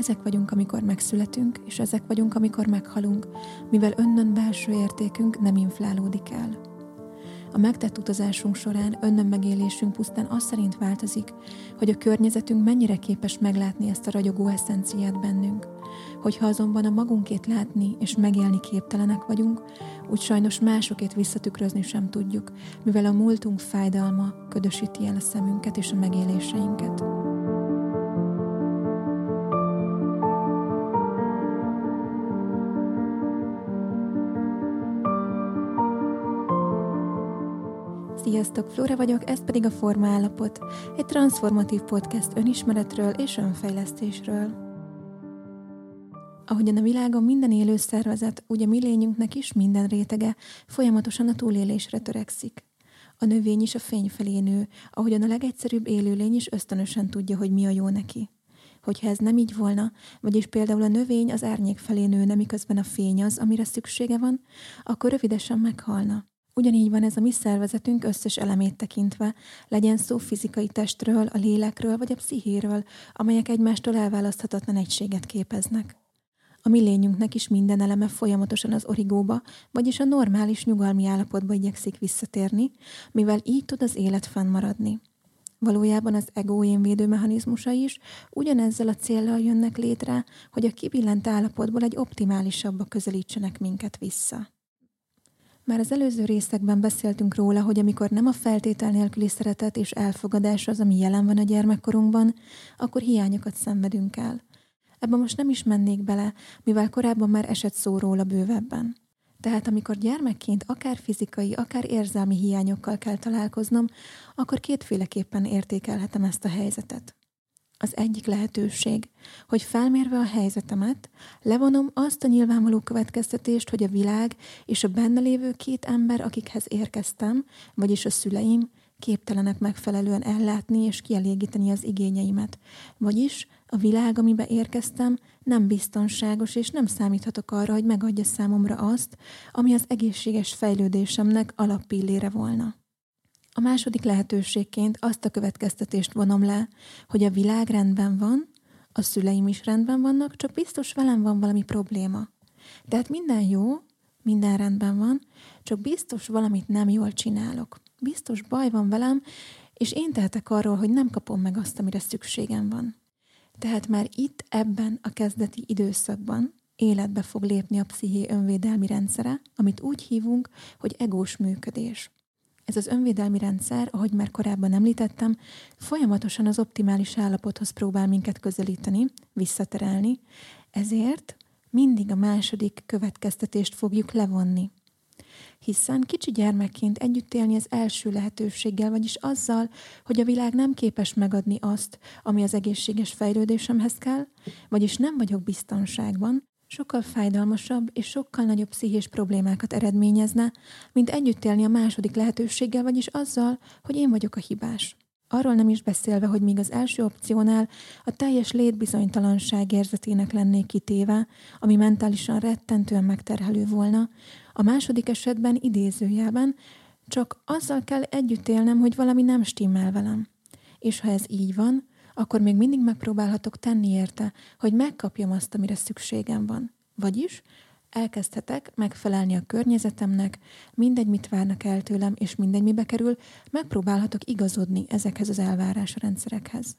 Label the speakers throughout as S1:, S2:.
S1: Ezek vagyunk, amikor megszületünk, és ezek vagyunk, amikor meghalunk, mivel önnön belső értékünk nem inflálódik el. A megtett utazásunk során önnön megélésünk pusztán az szerint változik, hogy a környezetünk mennyire képes meglátni ezt a ragyogó eszenciát bennünk. Hogyha azonban a magunkét látni és megélni képtelenek vagyunk, úgy sajnos másokét visszatükrözni sem tudjuk, mivel a múltunk fájdalma ködösíti el a szemünket és a megéléseinket. Sziasztok, Flóra vagyok, ez pedig a Formállapot, egy transformatív podcast önismeretről és önfejlesztésről. Ahogyan a világon minden élő szervezet, úgy a mi lényünknek is minden rétege folyamatosan a túlélésre törekszik. A növény is a fény felé nő, ahogyan a legegyszerűbb élőlény is ösztönösen tudja, hogy mi a jó neki. Hogyha ez nem így volna, vagyis például a növény az árnyék felé nőne, miközben a fény az, amire szüksége van, akkor rövidesen meghalna. Ugyanígy van ez a mi szervezetünk összes elemét tekintve, legyen szó fizikai testről, a lélekről vagy a pszichéről, amelyek egymástól elválaszthatatlan egységet képeznek. A mi lényünknek is minden eleme folyamatosan az origóba, vagyis a normális nyugalmi állapotba igyekszik visszatérni, mivel így tud az élet fennmaradni. Valójában az ego énvédő mechanizmusa is ugyanezzel a céllal jönnek létre, hogy a kibillent állapotból egy optimálisabbba közelítsenek minket vissza. Már az előző részekben beszéltünk róla, hogy amikor nem a feltétel nélküli szeretet és elfogadás az, ami jelen van a gyermekkorunkban, akkor hiányokat szenvedünk el. Ebben most nem is mennék bele, mivel korábban már esett szó róla bővebben. Tehát amikor gyermekként akár fizikai, akár érzelmi hiányokkal kell találkoznom, akkor kétféleképpen értékelhetem ezt a helyzetet az egyik lehetőség, hogy felmérve a helyzetemet, levonom azt a nyilvánvaló következtetést, hogy a világ és a benne lévő két ember, akikhez érkeztem, vagyis a szüleim, képtelenek megfelelően ellátni és kielégíteni az igényeimet. Vagyis a világ, amibe érkeztem, nem biztonságos, és nem számíthatok arra, hogy megadja számomra azt, ami az egészséges fejlődésemnek alappillére volna. A második lehetőségként azt a következtetést vonom le, hogy a világ rendben van, a szüleim is rendben vannak, csak biztos velem van valami probléma. Tehát minden jó, minden rendben van, csak biztos valamit nem jól csinálok. Biztos baj van velem, és én tehetek arról, hogy nem kapom meg azt, amire szükségem van. Tehát már itt, ebben a kezdeti időszakban életbe fog lépni a psziché önvédelmi rendszere, amit úgy hívunk, hogy egós működés. Ez az önvédelmi rendszer, ahogy már korábban említettem, folyamatosan az optimális állapothoz próbál minket közelíteni, visszaterelni, ezért mindig a második következtetést fogjuk levonni. Hiszen kicsi gyermekként együtt élni az első lehetőséggel, vagyis azzal, hogy a világ nem képes megadni azt, ami az egészséges fejlődésemhez kell, vagyis nem vagyok biztonságban, sokkal fájdalmasabb és sokkal nagyobb pszichés problémákat eredményezne, mint együtt élni a második lehetőséggel, vagyis azzal, hogy én vagyok a hibás. Arról nem is beszélve, hogy még az első opciónál a teljes létbizonytalanság érzetének lennék kitéve, ami mentálisan rettentően megterhelő volna, a második esetben idézőjelben csak azzal kell együtt élnem, hogy valami nem stimmel velem. És ha ez így van, akkor még mindig megpróbálhatok tenni érte, hogy megkapjam azt, amire szükségem van. Vagyis elkezdhetek megfelelni a környezetemnek, mindegy, mit várnak el tőlem, és mindegy, mibe kerül, megpróbálhatok igazodni ezekhez az elvárásrendszerekhez.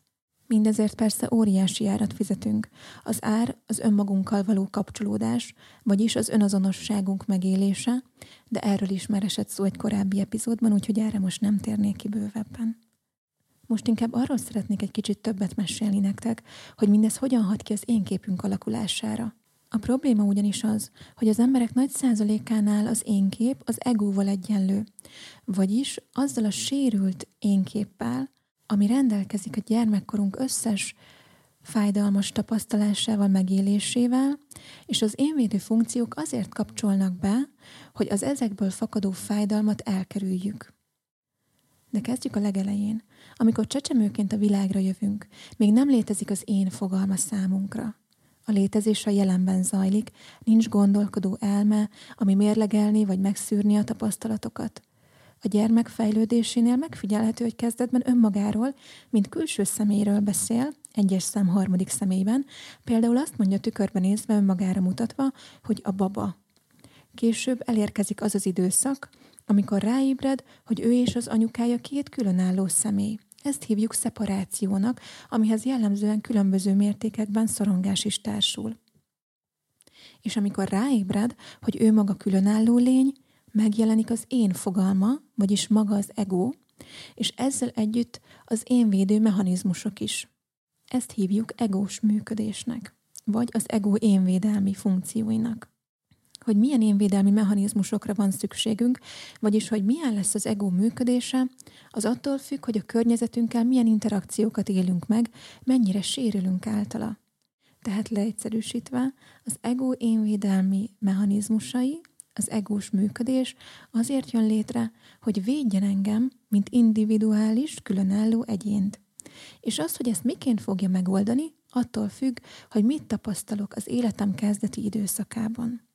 S1: Mindezért persze óriási árat fizetünk. Az ár az önmagunkkal való kapcsolódás, vagyis az önazonosságunk megélése, de erről is már esett szó egy korábbi epizódban, úgyhogy erre most nem térnék ki bővebben. Most inkább arról szeretnék egy kicsit többet mesélni nektek, hogy mindez hogyan hat ki az én képünk alakulására. A probléma ugyanis az, hogy az emberek nagy százalékánál az én kép az egóval egyenlő, vagyis azzal a sérült én képpel, ami rendelkezik a gyermekkorunk összes fájdalmas tapasztalásával, megélésével, és az énvédő funkciók azért kapcsolnak be, hogy az ezekből fakadó fájdalmat elkerüljük. De kezdjük a legelején. Amikor csecsemőként a világra jövünk, még nem létezik az én fogalma számunkra. A létezés a jelenben zajlik, nincs gondolkodó elme, ami mérlegelni vagy megszűrni a tapasztalatokat. A gyermek fejlődésénél megfigyelhető, hogy kezdetben önmagáról, mint külső személyről beszél, egyes szám harmadik személyben, például azt mondja tükörben nézve önmagára mutatva, hogy a baba. Később elérkezik az az időszak, amikor ráébred, hogy ő és az anyukája két különálló személy. Ezt hívjuk szeparációnak, amihez jellemzően különböző mértékekben szorongás is társul. És amikor ráébred, hogy ő maga különálló lény, megjelenik az én fogalma, vagyis maga az ego, és ezzel együtt az én védő mechanizmusok is. Ezt hívjuk egós működésnek, vagy az ego énvédelmi funkcióinak. Hogy milyen énvédelmi mechanizmusokra van szükségünk, vagyis hogy milyen lesz az ego működése, az attól függ, hogy a környezetünkkel milyen interakciókat élünk meg, mennyire sérülünk általa. Tehát leegyszerűsítve, az ego énvédelmi mechanizmusai, az egós működés azért jön létre, hogy védjen engem, mint individuális, különálló egyént. És az, hogy ezt miként fogja megoldani, attól függ, hogy mit tapasztalok az életem kezdeti időszakában.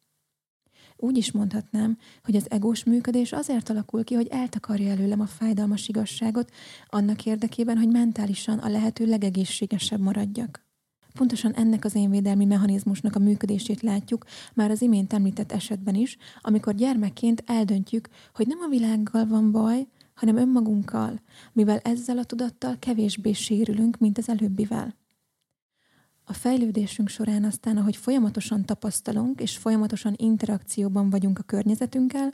S1: Úgy is mondhatnám, hogy az egós működés azért alakul ki, hogy eltakarja előlem a fájdalmas igazságot, annak érdekében, hogy mentálisan a lehető legegészségesebb maradjak. Pontosan ennek az énvédelmi mechanizmusnak a működését látjuk már az imént említett esetben is, amikor gyermekként eldöntjük, hogy nem a világgal van baj, hanem önmagunkkal, mivel ezzel a tudattal kevésbé sérülünk, mint az előbbivel. A fejlődésünk során aztán, ahogy folyamatosan tapasztalunk és folyamatosan interakcióban vagyunk a környezetünkkel,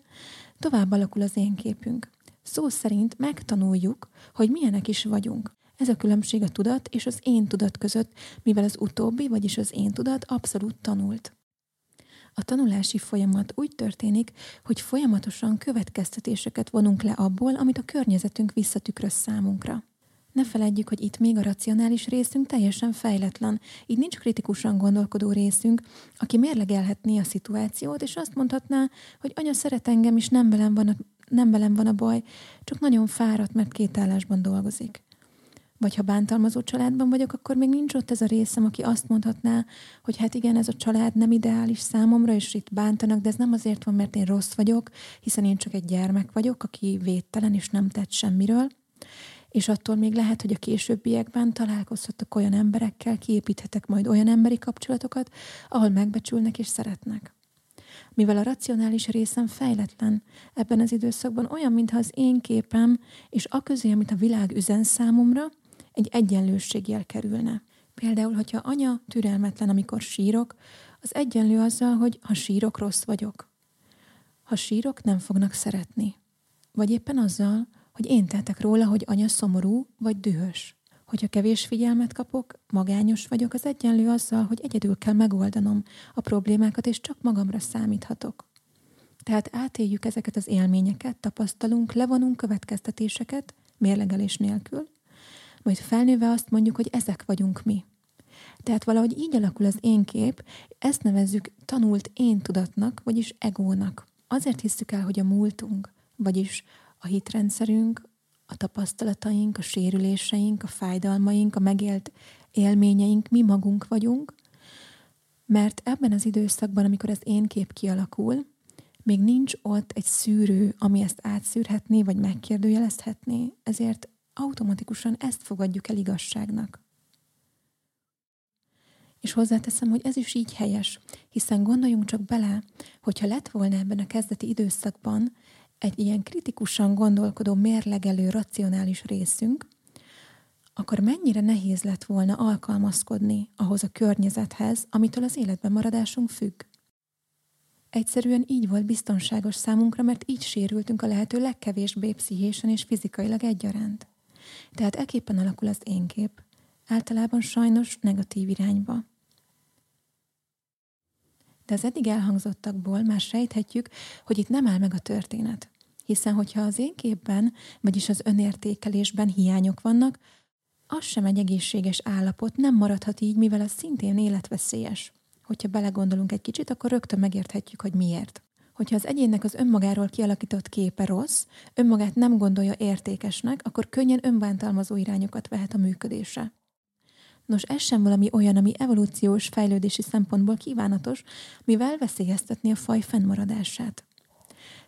S1: tovább alakul az én képünk. Szó szerint megtanuljuk, hogy milyenek is vagyunk. Ez a különbség a tudat és az én tudat között, mivel az utóbbi, vagyis az én tudat abszolút tanult. A tanulási folyamat úgy történik, hogy folyamatosan következtetéseket vonunk le abból, amit a környezetünk visszatükröz számunkra. Ne feledjük, hogy itt még a racionális részünk teljesen fejletlen, így nincs kritikusan gondolkodó részünk, aki mérlegelhetné a szituációt, és azt mondhatná, hogy anya szeret engem, és nem velem van a, nem velem van a baj, csak nagyon fáradt, mert két állásban dolgozik. Vagy ha bántalmazó családban vagyok, akkor még nincs ott ez a részem, aki azt mondhatná, hogy hát igen, ez a család nem ideális számomra, és itt bántanak, de ez nem azért van, mert én rossz vagyok, hiszen én csak egy gyermek vagyok, aki védtelen és nem tett semmiről. És attól még lehet, hogy a későbbiekben találkozhatok olyan emberekkel, kiépíthetek majd olyan emberi kapcsolatokat, ahol megbecsülnek és szeretnek. Mivel a racionális részem fejletlen, ebben az időszakban olyan, mintha az én képem és a közé, amit a világ üzen számomra, egy egyenlőségjel kerülne. Például, hogyha anya türelmetlen, amikor sírok, az egyenlő azzal, hogy ha sírok, rossz vagyok. Ha sírok, nem fognak szeretni. Vagy éppen azzal, hogy én tettek róla, hogy anya szomorú vagy dühös. Hogyha kevés figyelmet kapok, magányos vagyok, az egyenlő azzal, hogy egyedül kell megoldanom a problémákat, és csak magamra számíthatok. Tehát átéljük ezeket az élményeket, tapasztalunk, levonunk következtetéseket, mérlegelés nélkül, majd felnőve azt mondjuk, hogy ezek vagyunk mi. Tehát valahogy így alakul az én kép, ezt nevezzük tanult én tudatnak, vagyis egónak. Azért hisszük el, hogy a múltunk, vagyis a hitrendszerünk, a tapasztalataink, a sérüléseink, a fájdalmaink, a megélt élményeink, mi magunk vagyunk, mert ebben az időszakban, amikor az én kép kialakul, még nincs ott egy szűrő, ami ezt átszűrhetné, vagy megkérdőjelezhetné, ezért automatikusan ezt fogadjuk el igazságnak. És hozzáteszem, hogy ez is így helyes, hiszen gondoljunk csak bele, hogyha lett volna ebben a kezdeti időszakban egy ilyen kritikusan gondolkodó, mérlegelő, racionális részünk, akkor mennyire nehéz lett volna alkalmazkodni ahhoz a környezethez, amitől az életben maradásunk függ. Egyszerűen így volt biztonságos számunkra, mert így sérültünk a lehető legkevésbé pszichésen és fizikailag egyaránt. Tehát eképpen alakul az én kép, általában sajnos negatív irányba. De az eddig elhangzottakból már sejthetjük, hogy itt nem áll meg a történet. Hiszen, hogyha az én képben, vagyis az önértékelésben hiányok vannak, az sem egy egészséges állapot, nem maradhat így, mivel az szintén életveszélyes. Hogyha belegondolunk egy kicsit, akkor rögtön megérthetjük, hogy miért. Hogyha az egyénnek az önmagáról kialakított képe rossz, önmagát nem gondolja értékesnek, akkor könnyen önbántalmazó irányokat vehet a működése. Nos, ez sem valami olyan, ami evolúciós fejlődési szempontból kívánatos, mivel veszélyeztetni a faj fennmaradását.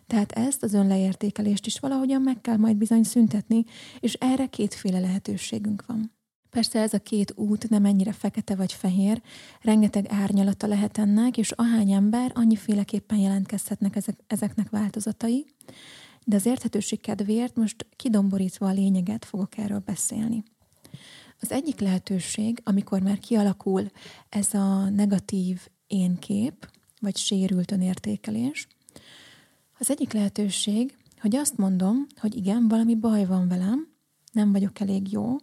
S1: Tehát ezt az önleértékelést is valahogyan meg kell majd bizony szüntetni, és erre kétféle lehetőségünk van. Persze ez a két út nem ennyire fekete vagy fehér, rengeteg árnyalata lehet ennek, és ahány ember, annyiféleképpen jelentkezhetnek ezek, ezeknek változatai, de az érthetőség kedvéért most kidomborítva a lényeget fogok erről beszélni. Az egyik lehetőség, amikor már kialakul ez a negatív énkép, vagy sérült önértékelés, az egyik lehetőség, hogy azt mondom, hogy igen, valami baj van velem, nem vagyok elég jó,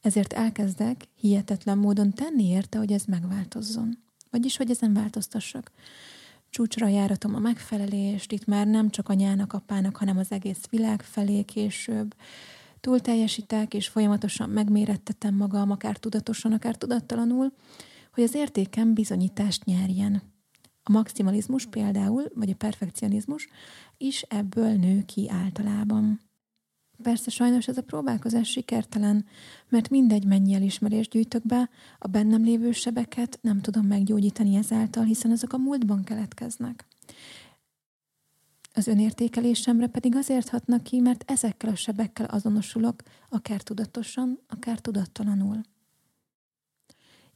S1: ezért elkezdek hihetetlen módon tenni érte, hogy ez megváltozzon. Vagyis, hogy ezen változtassak. Csúcsra járatom a megfelelést, itt már nem csak anyának, apának, hanem az egész világ felé később. Túl teljesítek, és folyamatosan megmérettetem magam, akár tudatosan, akár tudattalanul, hogy az értékem bizonyítást nyerjen. A maximalizmus például, vagy a perfekcionizmus is ebből nő ki általában. Persze sajnos ez a próbálkozás sikertelen, mert mindegy mennyi elismerést gyűjtök be, a bennem lévő sebeket nem tudom meggyógyítani ezáltal, hiszen azok a múltban keletkeznek. Az önértékelésemre pedig azért hatnak ki, mert ezekkel a sebekkel azonosulok, akár tudatosan, akár tudattalanul.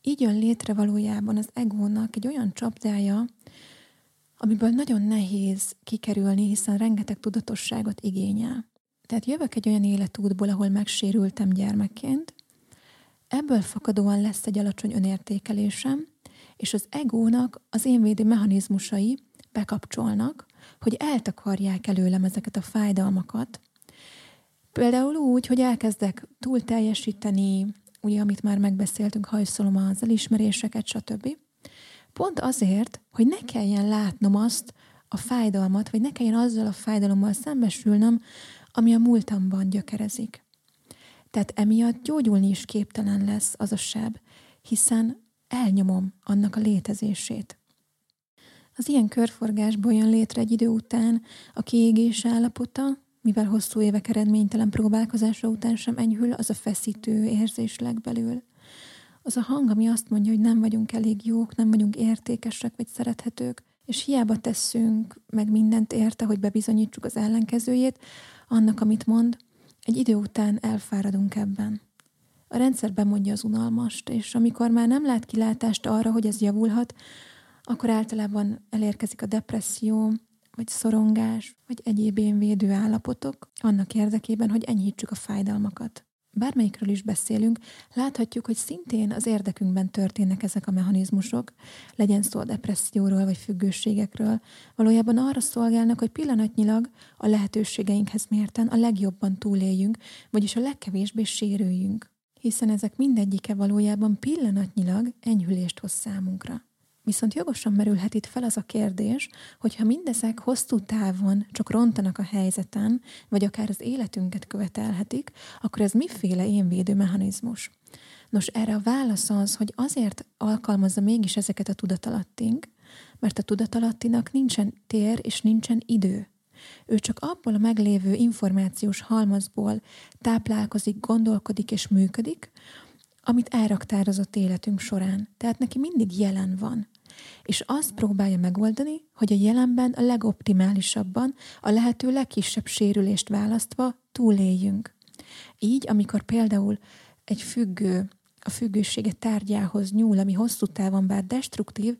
S1: Így jön létre valójában az egónak egy olyan csapdája, amiből nagyon nehéz kikerülni, hiszen rengeteg tudatosságot igényel. Tehát jövök egy olyan életútból, ahol megsérültem gyermekként, ebből fakadóan lesz egy alacsony önértékelésem, és az egónak az énvédi mechanizmusai bekapcsolnak, hogy eltakarják előlem ezeket a fájdalmakat. Például úgy, hogy elkezdek túl teljesíteni, ugye, amit már megbeszéltünk, hajszolom az elismeréseket, stb. Pont azért, hogy ne kelljen látnom azt a fájdalmat, vagy ne kelljen azzal a fájdalommal szembesülnöm, ami a múltamban gyökerezik. Tehát emiatt gyógyulni is képtelen lesz az a seb, hiszen elnyomom annak a létezését. Az ilyen körforgásból jön létre egy idő után a kiégés állapota, mivel hosszú évek eredménytelen próbálkozása után sem enyhül, az a feszítő érzés legbelül. Az a hang, ami azt mondja, hogy nem vagyunk elég jók, nem vagyunk értékesek vagy szerethetők, és hiába tesszünk meg mindent érte, hogy bebizonyítsuk az ellenkezőjét, annak, amit mond, egy idő után elfáradunk ebben. A rendszer bemondja az unalmast, és amikor már nem lát kilátást arra, hogy ez javulhat, akkor általában elérkezik a depresszió, vagy szorongás, vagy egyéb védő állapotok, annak érdekében, hogy enyhítsük a fájdalmakat bármelyikről is beszélünk, láthatjuk, hogy szintén az érdekünkben történnek ezek a mechanizmusok, legyen szó a depresszióról vagy függőségekről, valójában arra szolgálnak, hogy pillanatnyilag a lehetőségeinkhez mérten a legjobban túléljünk, vagyis a legkevésbé sérüljünk. Hiszen ezek mindegyike valójában pillanatnyilag enyhülést hoz számunkra. Viszont jogosan merülhet itt fel az a kérdés, hogy ha mindezek hosszú távon csak rontanak a helyzeten, vagy akár az életünket követelhetik, akkor ez miféle énvédő mechanizmus? Nos, erre a válasz az, hogy azért alkalmazza mégis ezeket a tudatalattunk, mert a tudatalattinak nincsen tér és nincsen idő. Ő csak abból a meglévő információs halmazból táplálkozik, gondolkodik és működik, amit elraktározott életünk során. Tehát neki mindig jelen van és azt próbálja megoldani, hogy a jelenben a legoptimálisabban, a lehető legkisebb sérülést választva túléljünk. Így, amikor például egy függő a függősége tárgyához nyúl, ami hosszú távon bár destruktív,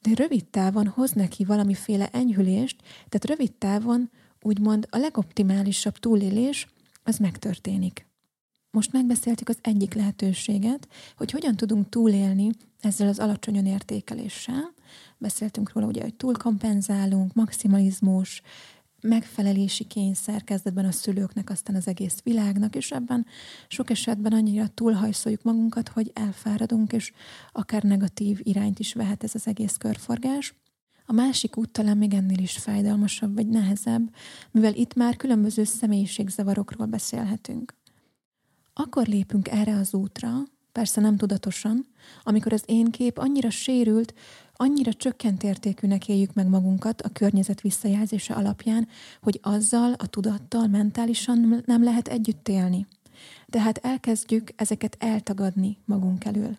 S1: de rövid távon hoz neki valamiféle enyhülést, tehát rövid távon úgymond a legoptimálisabb túlélés az megtörténik. Most megbeszéltük az egyik lehetőséget, hogy hogyan tudunk túlélni ezzel az alacsony önértékeléssel. Beszéltünk róla, ugye, hogy túlkompenzálunk, maximalizmus, megfelelési kényszer kezdetben a szülőknek, aztán az egész világnak, és ebben sok esetben annyira túlhajszoljuk magunkat, hogy elfáradunk, és akár negatív irányt is vehet ez az egész körforgás. A másik út talán még ennél is fájdalmasabb vagy nehezebb, mivel itt már különböző személyiségzavarokról beszélhetünk. Akkor lépünk erre az útra, persze nem tudatosan, amikor az én kép annyira sérült, annyira csökkent értékűnek éljük meg magunkat a környezet visszajelzése alapján, hogy azzal a tudattal mentálisan nem lehet együtt élni. Tehát elkezdjük ezeket eltagadni magunk elől.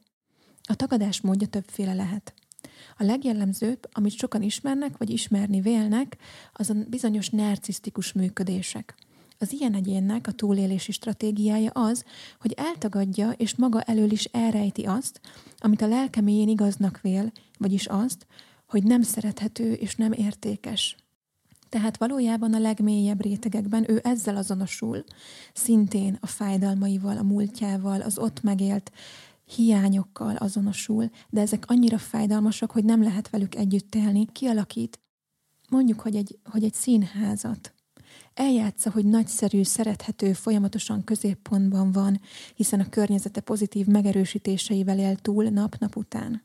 S1: A tagadás módja többféle lehet. A legjellemzőbb, amit sokan ismernek vagy ismerni vélnek, az a bizonyos narcisztikus működések. Az ilyen egyénnek a túlélési stratégiája az, hogy eltagadja és maga elől is elrejti azt, amit a lelkeméjén igaznak vél, vagyis azt, hogy nem szerethető és nem értékes. Tehát valójában a legmélyebb rétegekben ő ezzel azonosul, szintén a fájdalmaival, a múltjával, az ott megélt hiányokkal azonosul, de ezek annyira fájdalmasak, hogy nem lehet velük együtt élni. Kialakít, mondjuk, hogy egy, hogy egy színházat. Eljátsza, hogy nagyszerű, szerethető, folyamatosan középpontban van, hiszen a környezete pozitív megerősítéseivel él túl nap-nap után.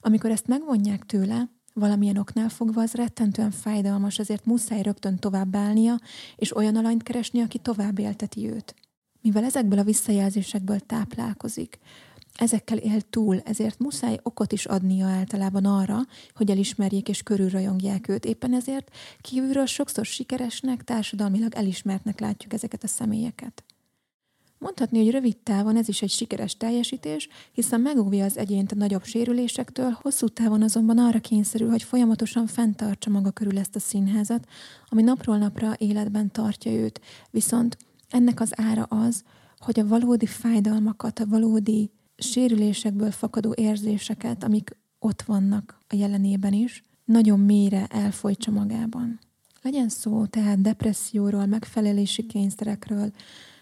S1: Amikor ezt megvonják tőle, Valamilyen oknál fogva az rettentően fájdalmas, ezért muszáj rögtön tovább állnia, és olyan alanyt keresni, aki tovább élteti őt. Mivel ezekből a visszajelzésekből táplálkozik, ezekkel él túl, ezért muszáj okot is adnia általában arra, hogy elismerjék és körülrajongják őt. Éppen ezért kívülről sokszor sikeresnek, társadalmilag elismertnek látjuk ezeket a személyeket. Mondhatni, hogy rövid távon ez is egy sikeres teljesítés, hiszen megóvja az egyént a nagyobb sérülésektől, hosszú távon azonban arra kényszerül, hogy folyamatosan fenntartsa maga körül ezt a színházat, ami napról napra életben tartja őt. Viszont ennek az ára az, hogy a valódi fájdalmakat, a valódi sérülésekből fakadó érzéseket, amik ott vannak a jelenében is, nagyon mélyre elfolytsa magában. Legyen szó tehát depresszióról, megfelelési kényszerekről,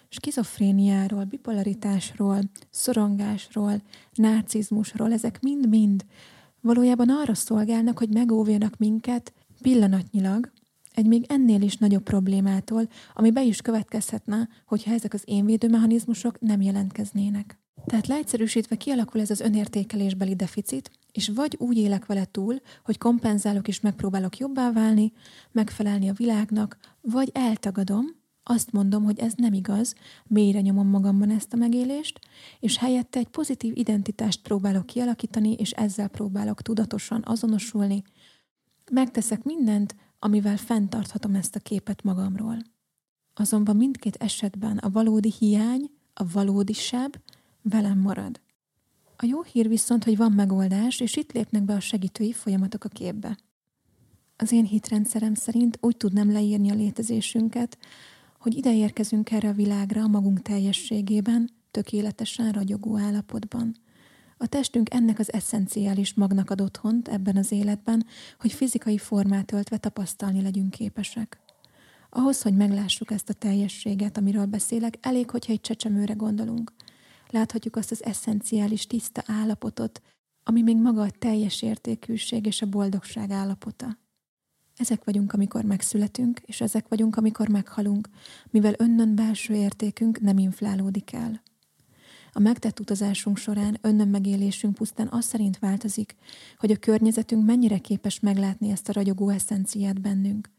S1: skizofréniáról, bipolaritásról, szorongásról, narcizmusról, ezek mind-mind valójában arra szolgálnak, hogy megóvjanak minket pillanatnyilag egy még ennél is nagyobb problémától, ami be is következhetne, hogyha ezek az énvédőmechanizmusok nem jelentkeznének. Tehát leegyszerűsítve kialakul ez az önértékelésbeli deficit, és vagy úgy élek vele túl, hogy kompenzálok és megpróbálok jobbá válni, megfelelni a világnak, vagy eltagadom, azt mondom, hogy ez nem igaz, mélyre nyomom magamban ezt a megélést, és helyette egy pozitív identitást próbálok kialakítani, és ezzel próbálok tudatosan azonosulni. Megteszek mindent, amivel fenntarthatom ezt a képet magamról. Azonban mindkét esetben a valódi hiány, a valódi seb velem marad. A jó hír viszont, hogy van megoldás, és itt lépnek be a segítői folyamatok a képbe. Az én hitrendszerem szerint úgy tudnám leírni a létezésünket, hogy ide érkezünk erre a világra a magunk teljességében, tökéletesen ragyogó állapotban. A testünk ennek az eszenciális magnak ad otthont ebben az életben, hogy fizikai formát öltve tapasztalni legyünk képesek. Ahhoz, hogy meglássuk ezt a teljességet, amiről beszélek, elég, hogyha egy csecsemőre gondolunk. Láthatjuk azt az eszenciális tiszta állapotot, ami még maga a teljes értékűség és a boldogság állapota. Ezek vagyunk, amikor megszületünk, és ezek vagyunk, amikor meghalunk, mivel önnön belső értékünk nem inflálódik el. A megtett utazásunk során önnön megélésünk pusztán az szerint változik, hogy a környezetünk mennyire képes meglátni ezt a ragyogó eszenciát bennünk.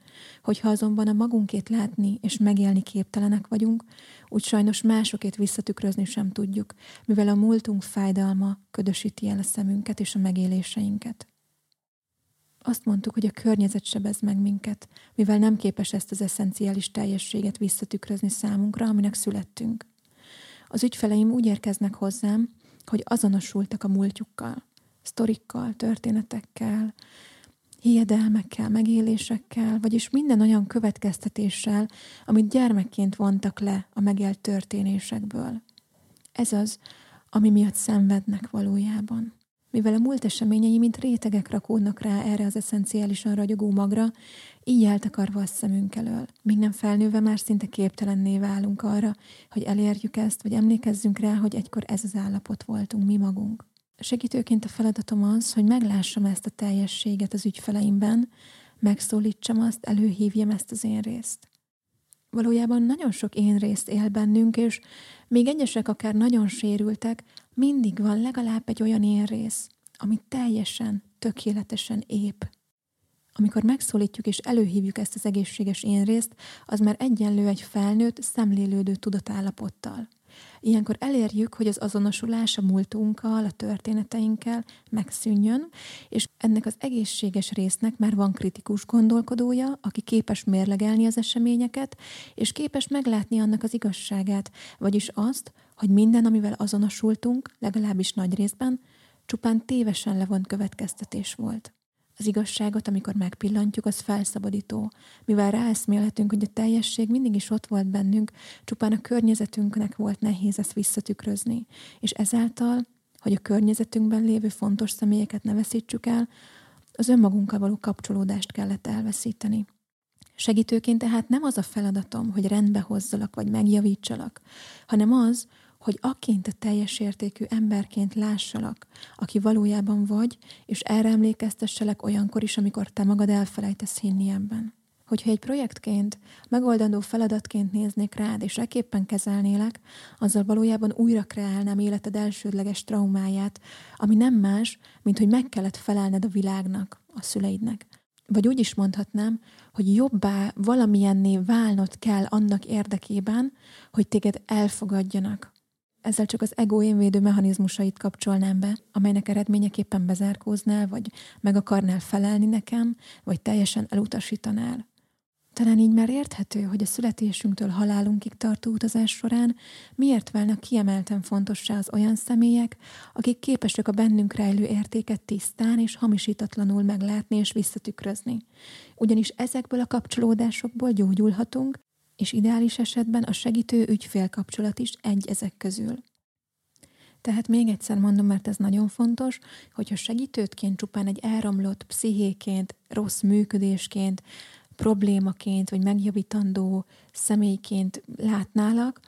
S1: Hogyha azonban a magunkét látni és megélni képtelenek vagyunk, úgy sajnos másokét visszatükrözni sem tudjuk, mivel a múltunk fájdalma ködösíti el a szemünket és a megéléseinket. Azt mondtuk, hogy a környezet sebez meg minket, mivel nem képes ezt az eszenciális teljességet visszatükrözni számunkra, aminek születtünk. Az ügyfeleim úgy érkeznek hozzám, hogy azonosultak a múltjukkal, sztorikkal, történetekkel, hiedelmekkel, megélésekkel, vagyis minden olyan következtetéssel, amit gyermekként vontak le a megélt történésekből. Ez az, ami miatt szenvednek valójában mivel a múlt eseményei mint rétegek rakódnak rá erre az eszenciálisan ragyogó magra, így eltakarva a szemünk elől. Míg nem felnőve már szinte képtelenné válunk arra, hogy elérjük ezt, vagy emlékezzünk rá, hogy egykor ez az állapot voltunk mi magunk. Segítőként a feladatom az, hogy meglássam ezt a teljességet az ügyfeleimben, megszólítsam azt, előhívjam ezt az én részt. Valójában nagyon sok én részt él bennünk, és még egyesek akár nagyon sérültek, mindig van legalább egy olyan én rész, ami teljesen, tökéletesen ép. Amikor megszólítjuk és előhívjuk ezt az egészséges én részt, az már egyenlő egy felnőtt, szemlélődő tudatállapottal. Ilyenkor elérjük, hogy az azonosulás a múltunkkal, a történeteinkkel megszűnjön, és ennek az egészséges résznek már van kritikus gondolkodója, aki képes mérlegelni az eseményeket, és képes meglátni annak az igazságát, vagyis azt, hogy minden, amivel azonosultunk, legalábbis nagy részben, csupán tévesen levont következtetés volt. Az igazságot, amikor megpillantjuk, az felszabadító, mivel ráeszmélhetünk, hogy a teljesség mindig is ott volt bennünk, csupán a környezetünknek volt nehéz ezt visszatükrözni. És ezáltal, hogy a környezetünkben lévő fontos személyeket ne veszítsük el, az önmagunkkal való kapcsolódást kellett elveszíteni. Segítőként tehát nem az a feladatom, hogy rendbe hozzalak vagy megjavítsalak, hanem az, hogy aként a teljes értékű emberként lássalak, aki valójában vagy, és erre emlékeztesselek olyankor is, amikor te magad elfelejtesz hinni ebben. Hogyha egy projektként, megoldandó feladatként néznék rád, és eképpen kezelnélek, azzal valójában újra kreálnám életed elsődleges traumáját, ami nem más, mint hogy meg kellett felelned a világnak, a szüleidnek. Vagy úgy is mondhatnám, hogy jobbá valamilyenné válnod kell annak érdekében, hogy téged elfogadjanak, ezzel csak az ego énvédő mechanizmusait kapcsolnám be, amelynek eredményeképpen bezárkóznál, vagy meg akarnál felelni nekem, vagy teljesen elutasítanál. Talán így már érthető, hogy a születésünktől halálunkig tartó utazás során miért válnak kiemelten fontossá az olyan személyek, akik képesek a bennünk rejlő értéket tisztán és hamisítatlanul meglátni és visszatükrözni. Ugyanis ezekből a kapcsolódásokból gyógyulhatunk, és ideális esetben a segítő ügyfél kapcsolat is egy ezek közül. Tehát még egyszer mondom, mert ez nagyon fontos, hogyha segítőtként csupán egy elromlott pszichéként, rossz működésként, problémaként, vagy megjavítandó személyként látnálak,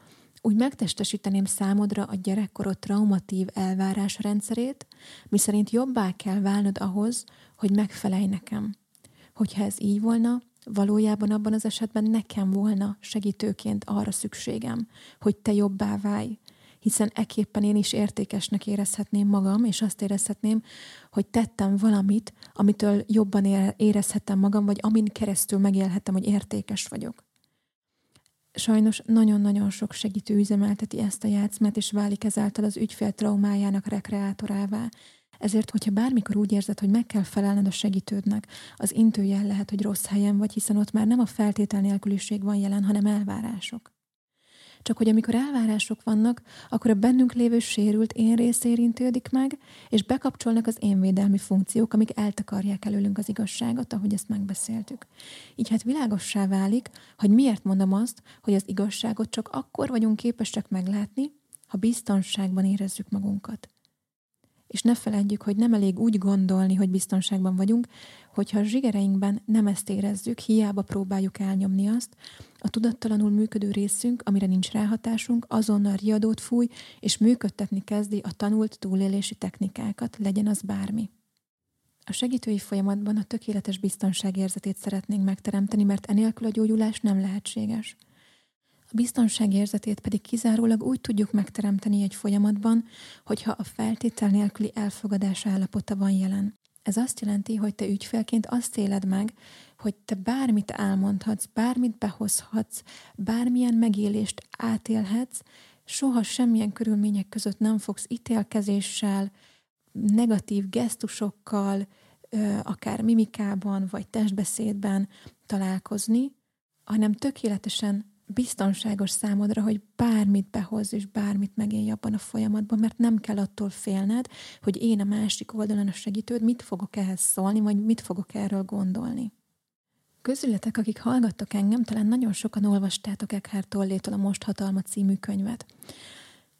S1: úgy megtestesíteném számodra a gyerekkorod traumatív elvárás rendszerét, miszerint jobbá kell válnod ahhoz, hogy megfelelj nekem. Hogyha ez így volna, valójában abban az esetben nekem volna segítőként arra szükségem, hogy te jobbá válj, hiszen eképpen én is értékesnek érezhetném magam, és azt érezhetném, hogy tettem valamit, amitől jobban érezhetem magam, vagy amin keresztül megélhetem, hogy értékes vagyok. Sajnos nagyon-nagyon sok segítő üzemelteti ezt a játszmát, és válik ezáltal az ügyfél traumájának rekreátorává. Ezért, hogyha bármikor úgy érzed, hogy meg kell felelned a segítődnek, az intőjel lehet, hogy rossz helyen vagy, hiszen ott már nem a feltétel nélküliség van jelen, hanem elvárások. Csak hogy amikor elvárások vannak, akkor a bennünk lévő sérült én rész érintődik meg, és bekapcsolnak az énvédelmi funkciók, amik eltakarják előlünk az igazságot, ahogy ezt megbeszéltük. Így hát világossá válik, hogy miért mondom azt, hogy az igazságot csak akkor vagyunk képesek meglátni, ha biztonságban érezzük magunkat. És ne feledjük, hogy nem elég úgy gondolni, hogy biztonságban vagyunk, hogyha a zsigereinkben nem ezt érezzük, hiába próbáljuk elnyomni azt, a tudattalanul működő részünk, amire nincs ráhatásunk, azonnal riadót fúj, és működtetni kezdi a tanult túlélési technikákat, legyen az bármi. A segítői folyamatban a tökéletes biztonságérzetét szeretnénk megteremteni, mert enélkül a gyógyulás nem lehetséges. A biztonságérzetét pedig kizárólag úgy tudjuk megteremteni egy folyamatban, hogyha a feltétel nélküli elfogadás állapota van jelen. Ez azt jelenti, hogy te ügyfélként azt éled meg, hogy te bármit elmondhatsz, bármit behozhatsz, bármilyen megélést átélhetsz, soha semmilyen körülmények között nem fogsz ítélkezéssel, negatív gesztusokkal, akár mimikában vagy testbeszédben találkozni, hanem tökéletesen biztonságos számodra, hogy bármit behoz és bármit megélj abban a folyamatban, mert nem kell attól félned, hogy én a másik oldalon a segítőd, mit fogok ehhez szólni, vagy mit fogok erről gondolni. Közületek, akik hallgattok engem, talán nagyon sokan olvastátok Eckhart Tollétól a Most Hatalma című könyvet.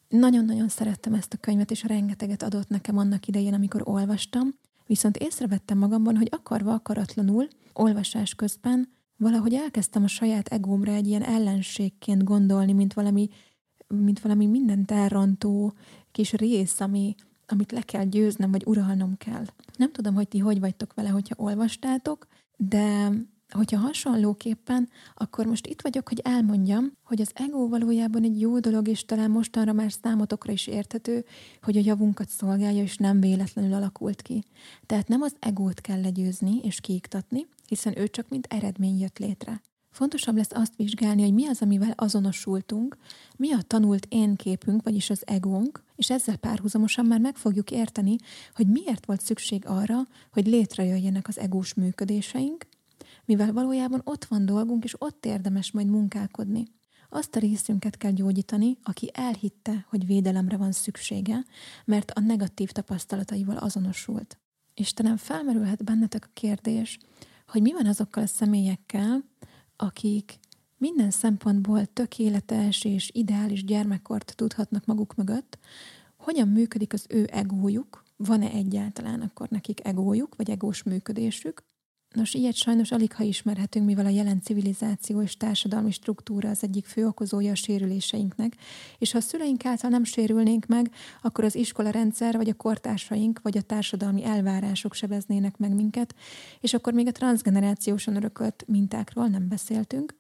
S1: Nagyon-nagyon szerettem ezt a könyvet, és rengeteget adott nekem annak idején, amikor olvastam, viszont észrevettem magamban, hogy akarva akaratlanul, olvasás közben valahogy elkezdtem a saját egómra egy ilyen ellenségként gondolni, mint valami, mint valami mindent elrontó kis rész, ami, amit le kell győznem, vagy uralnom kell. Nem tudom, hogy ti hogy vagytok vele, hogyha olvastátok, de hogyha hasonlóképpen, akkor most itt vagyok, hogy elmondjam, hogy az ego valójában egy jó dolog, és talán mostanra már számotokra is érthető, hogy a javunkat szolgálja, és nem véletlenül alakult ki. Tehát nem az egót kell legyőzni és kiiktatni, hiszen ő csak mint eredmény jött létre. Fontosabb lesz azt vizsgálni, hogy mi az, amivel azonosultunk, mi a tanult én képünk, vagyis az egónk, és ezzel párhuzamosan már meg fogjuk érteni, hogy miért volt szükség arra, hogy létrejöjjenek az egós működéseink, mivel valójában ott van dolgunk, és ott érdemes majd munkálkodni. Azt a részünket kell gyógyítani, aki elhitte, hogy védelemre van szüksége, mert a negatív tapasztalataival azonosult. Istenem, felmerülhet bennetek a kérdés, hogy mi van azokkal a személyekkel, akik minden szempontból tökéletes és ideális gyermekkort tudhatnak maguk mögött, hogyan működik az ő egójuk, van-e egyáltalán akkor nekik egójuk, vagy egós működésük. Nos, ilyet sajnos alig ha ismerhetünk, mivel a jelen civilizáció és társadalmi struktúra az egyik fő okozója a sérüléseinknek, és ha a szüleink által nem sérülnénk meg, akkor az iskola rendszer, vagy a kortársaink, vagy a társadalmi elvárások sebeznének meg minket, és akkor még a transgenerációsan örökölt mintákról nem beszéltünk.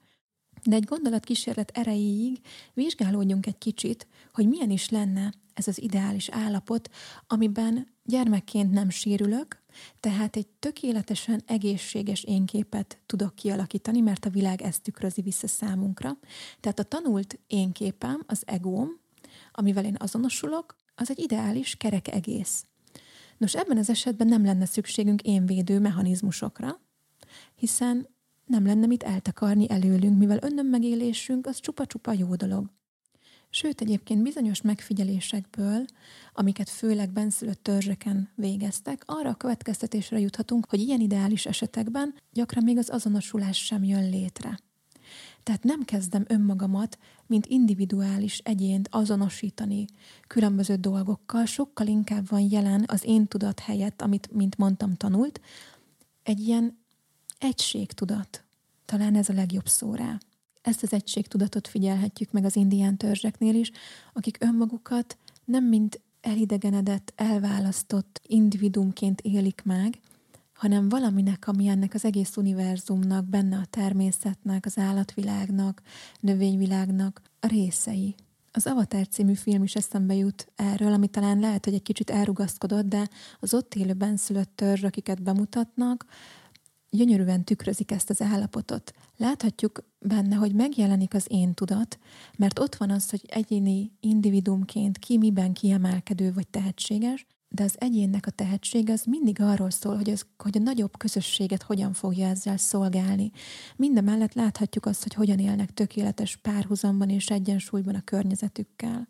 S1: De egy gondolatkísérlet erejéig vizsgálódjunk egy kicsit, hogy milyen is lenne ez az ideális állapot, amiben gyermekként nem sérülök, tehát egy tökéletesen egészséges énképet tudok kialakítani, mert a világ ezt tükrözi vissza számunkra. Tehát a tanult énképem, az egóm, amivel én azonosulok, az egy ideális kerek egész. Nos, ebben az esetben nem lenne szükségünk énvédő mechanizmusokra, hiszen nem lenne mit eltakarni előlünk, mivel önnön megélésünk az csupa-csupa jó dolog. Sőt, egyébként bizonyos megfigyelésekből, amiket főleg benszülött törzseken végeztek, arra a következtetésre juthatunk, hogy ilyen ideális esetekben gyakran még az azonosulás sem jön létre. Tehát nem kezdem önmagamat, mint individuális egyént azonosítani különböző dolgokkal, sokkal inkább van jelen az én tudat helyett, amit, mint mondtam, tanult, egy ilyen egységtudat. Talán ez a legjobb szó rá. Ezt az egységtudatot figyelhetjük meg az indián törzseknél is, akik önmagukat nem mint elidegenedett, elválasztott individumként élik meg, hanem valaminek, ami ennek az egész univerzumnak, benne a természetnek, az állatvilágnak, növényvilágnak a részei. Az Avatar című film is eszembe jut erről, ami talán lehet, hogy egy kicsit elrugaszkodott, de az ott élő benszülött törzs, akiket bemutatnak, gyönyörűen tükrözik ezt az állapotot. Láthatjuk benne, hogy megjelenik az én tudat, mert ott van az, hogy egyéni individumként ki miben kiemelkedő vagy tehetséges, de az egyénnek a tehetség az mindig arról szól, hogy, az, hogy a nagyobb közösséget hogyan fogja ezzel szolgálni. Mindemellett láthatjuk azt, hogy hogyan élnek tökéletes párhuzamban és egyensúlyban a környezetükkel.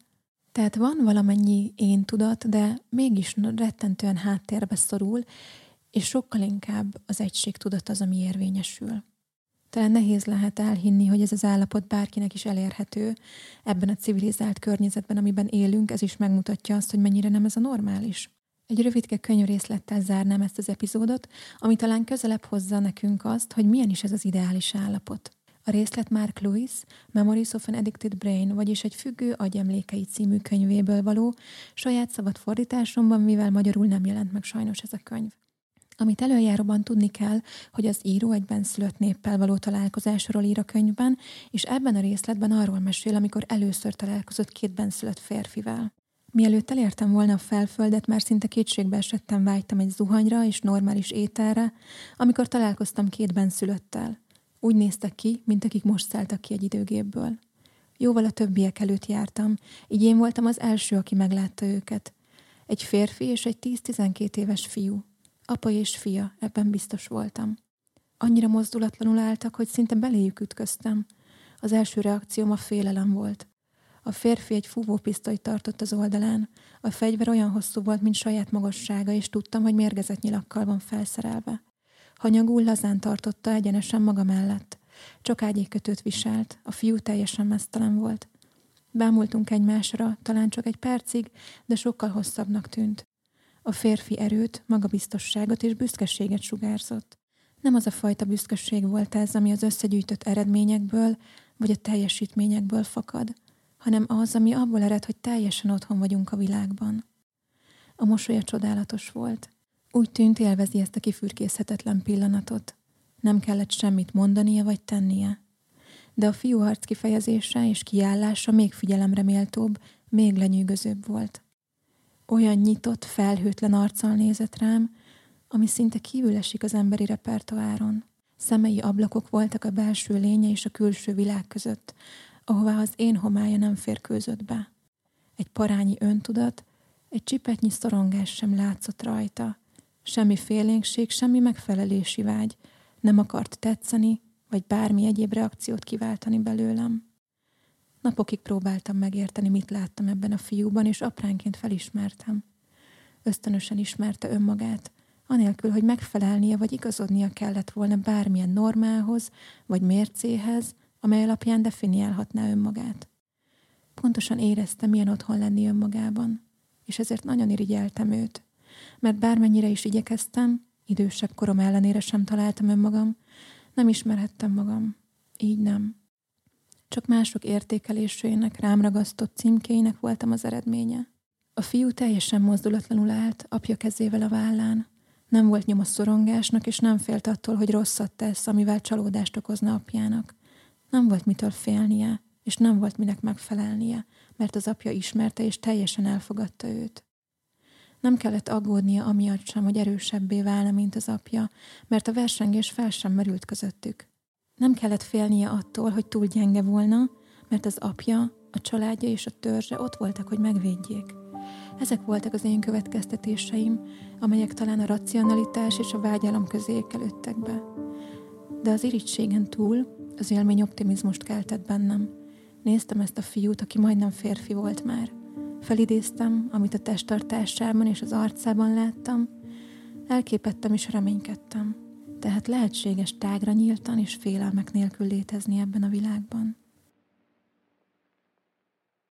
S1: Tehát van valamennyi én tudat, de mégis rettentően háttérbe szorul, és sokkal inkább az egység tudat az, ami érvényesül. Talán nehéz lehet elhinni, hogy ez az állapot bárkinek is elérhető ebben a civilizált környezetben, amiben élünk, ez is megmutatja azt, hogy mennyire nem ez a normális. Egy rövidke könyvrészlettel zárnám ezt az epizódot, ami talán közelebb hozza nekünk azt, hogy milyen is ez az ideális állapot. A részlet Mark Lewis, Memories of an Addicted Brain, vagyis egy függő agyemlékei című könyvéből való, saját szabad fordításomban, mivel magyarul nem jelent meg sajnos ez a könyv. Amit előjáróban tudni kell, hogy az író egy benszülött néppel való találkozásról ír a könyvben, és ebben a részletben arról mesél, amikor először találkozott két benszülött férfivel. Mielőtt elértem volna a felföldet, már szinte kétségbe esettem vágytam egy zuhanyra és normális ételre, amikor találkoztam két benszülöttel. Úgy néztek ki, mint akik most szálltak ki egy időgépből. Jóval a többiek előtt jártam, így én voltam az első, aki meglátta őket. Egy férfi és egy 10-12 éves fiú. Apa és fia, ebben biztos voltam. Annyira mozdulatlanul álltak, hogy szinte beléjük ütköztem. Az első reakcióm a félelem volt. A férfi egy fúvópisztolyt tartott az oldalán. A fegyver olyan hosszú volt, mint saját magassága, és tudtam, hogy mérgezett nyilakkal van felszerelve. Hanyagul lazán tartotta egyenesen maga mellett. Csak ágyékötőt viselt, a fiú teljesen mesztelen volt. Bámultunk egymásra, talán csak egy percig, de sokkal hosszabbnak tűnt. A férfi erőt, magabiztosságot és büszkeséget sugárzott. Nem az a fajta büszkeség volt ez, ami az összegyűjtött eredményekből vagy a teljesítményekből fakad, hanem az, ami abból ered, hogy teljesen otthon vagyunk a világban. A mosolya csodálatos volt. Úgy tűnt, élvezi ezt a kifürkészhetetlen pillanatot. Nem kellett semmit mondania vagy tennie. De a fiú arc kifejezése és kiállása még figyelemre méltóbb, még lenyűgözőbb volt. Olyan nyitott, felhőtlen arccal nézett rám, ami szinte kívül esik az emberi repertoáron. Szemei ablakok voltak a belső lénye és a külső világ között, ahová az én homája nem férkőzött be. Egy parányi öntudat, egy csipetnyi szorongás sem látszott rajta. Semmi félénkség, semmi megfelelési vágy. Nem akart tetszeni, vagy bármi egyéb reakciót kiváltani belőlem. Napokig próbáltam megérteni, mit láttam ebben a fiúban, és apránként felismertem. Ösztönösen ismerte önmagát, anélkül, hogy megfelelnie vagy igazodnia kellett volna bármilyen normához vagy mércéhez, amely alapján definiálhatná önmagát. Pontosan éreztem, milyen otthon lenni önmagában, és ezért nagyon irigyeltem őt, mert bármennyire is igyekeztem, idősebb korom ellenére sem találtam önmagam, nem ismerhettem magam. Így nem. Csak mások értékelésének, rám ragasztott címkéinek voltam az eredménye. A fiú teljesen mozdulatlanul állt, apja kezével a vállán. Nem volt nyom a szorongásnak, és nem félt attól, hogy rosszat tesz, amivel csalódást okozna apjának. Nem volt mitől félnie, és nem volt minek megfelelnie, mert az apja ismerte és teljesen elfogadta őt. Nem kellett aggódnia amiatt sem, hogy erősebbé válna, mint az apja, mert a versengés fel sem merült közöttük. Nem kellett félnie attól, hogy túl gyenge volna, mert az apja, a családja és a törzse ott voltak, hogy megvédjék. Ezek voltak az én következtetéseim, amelyek talán a racionalitás és a vágyalom közé ékelődtek be. De az irítségen túl az élmény optimizmust keltett bennem. Néztem ezt a fiút, aki majdnem férfi volt már. Felidéztem, amit a testtartásában és az arcában láttam. Elképettem és reménykedtem. Tehát lehetséges tágra nyíltan és félelmek nélkül létezni ebben a világban.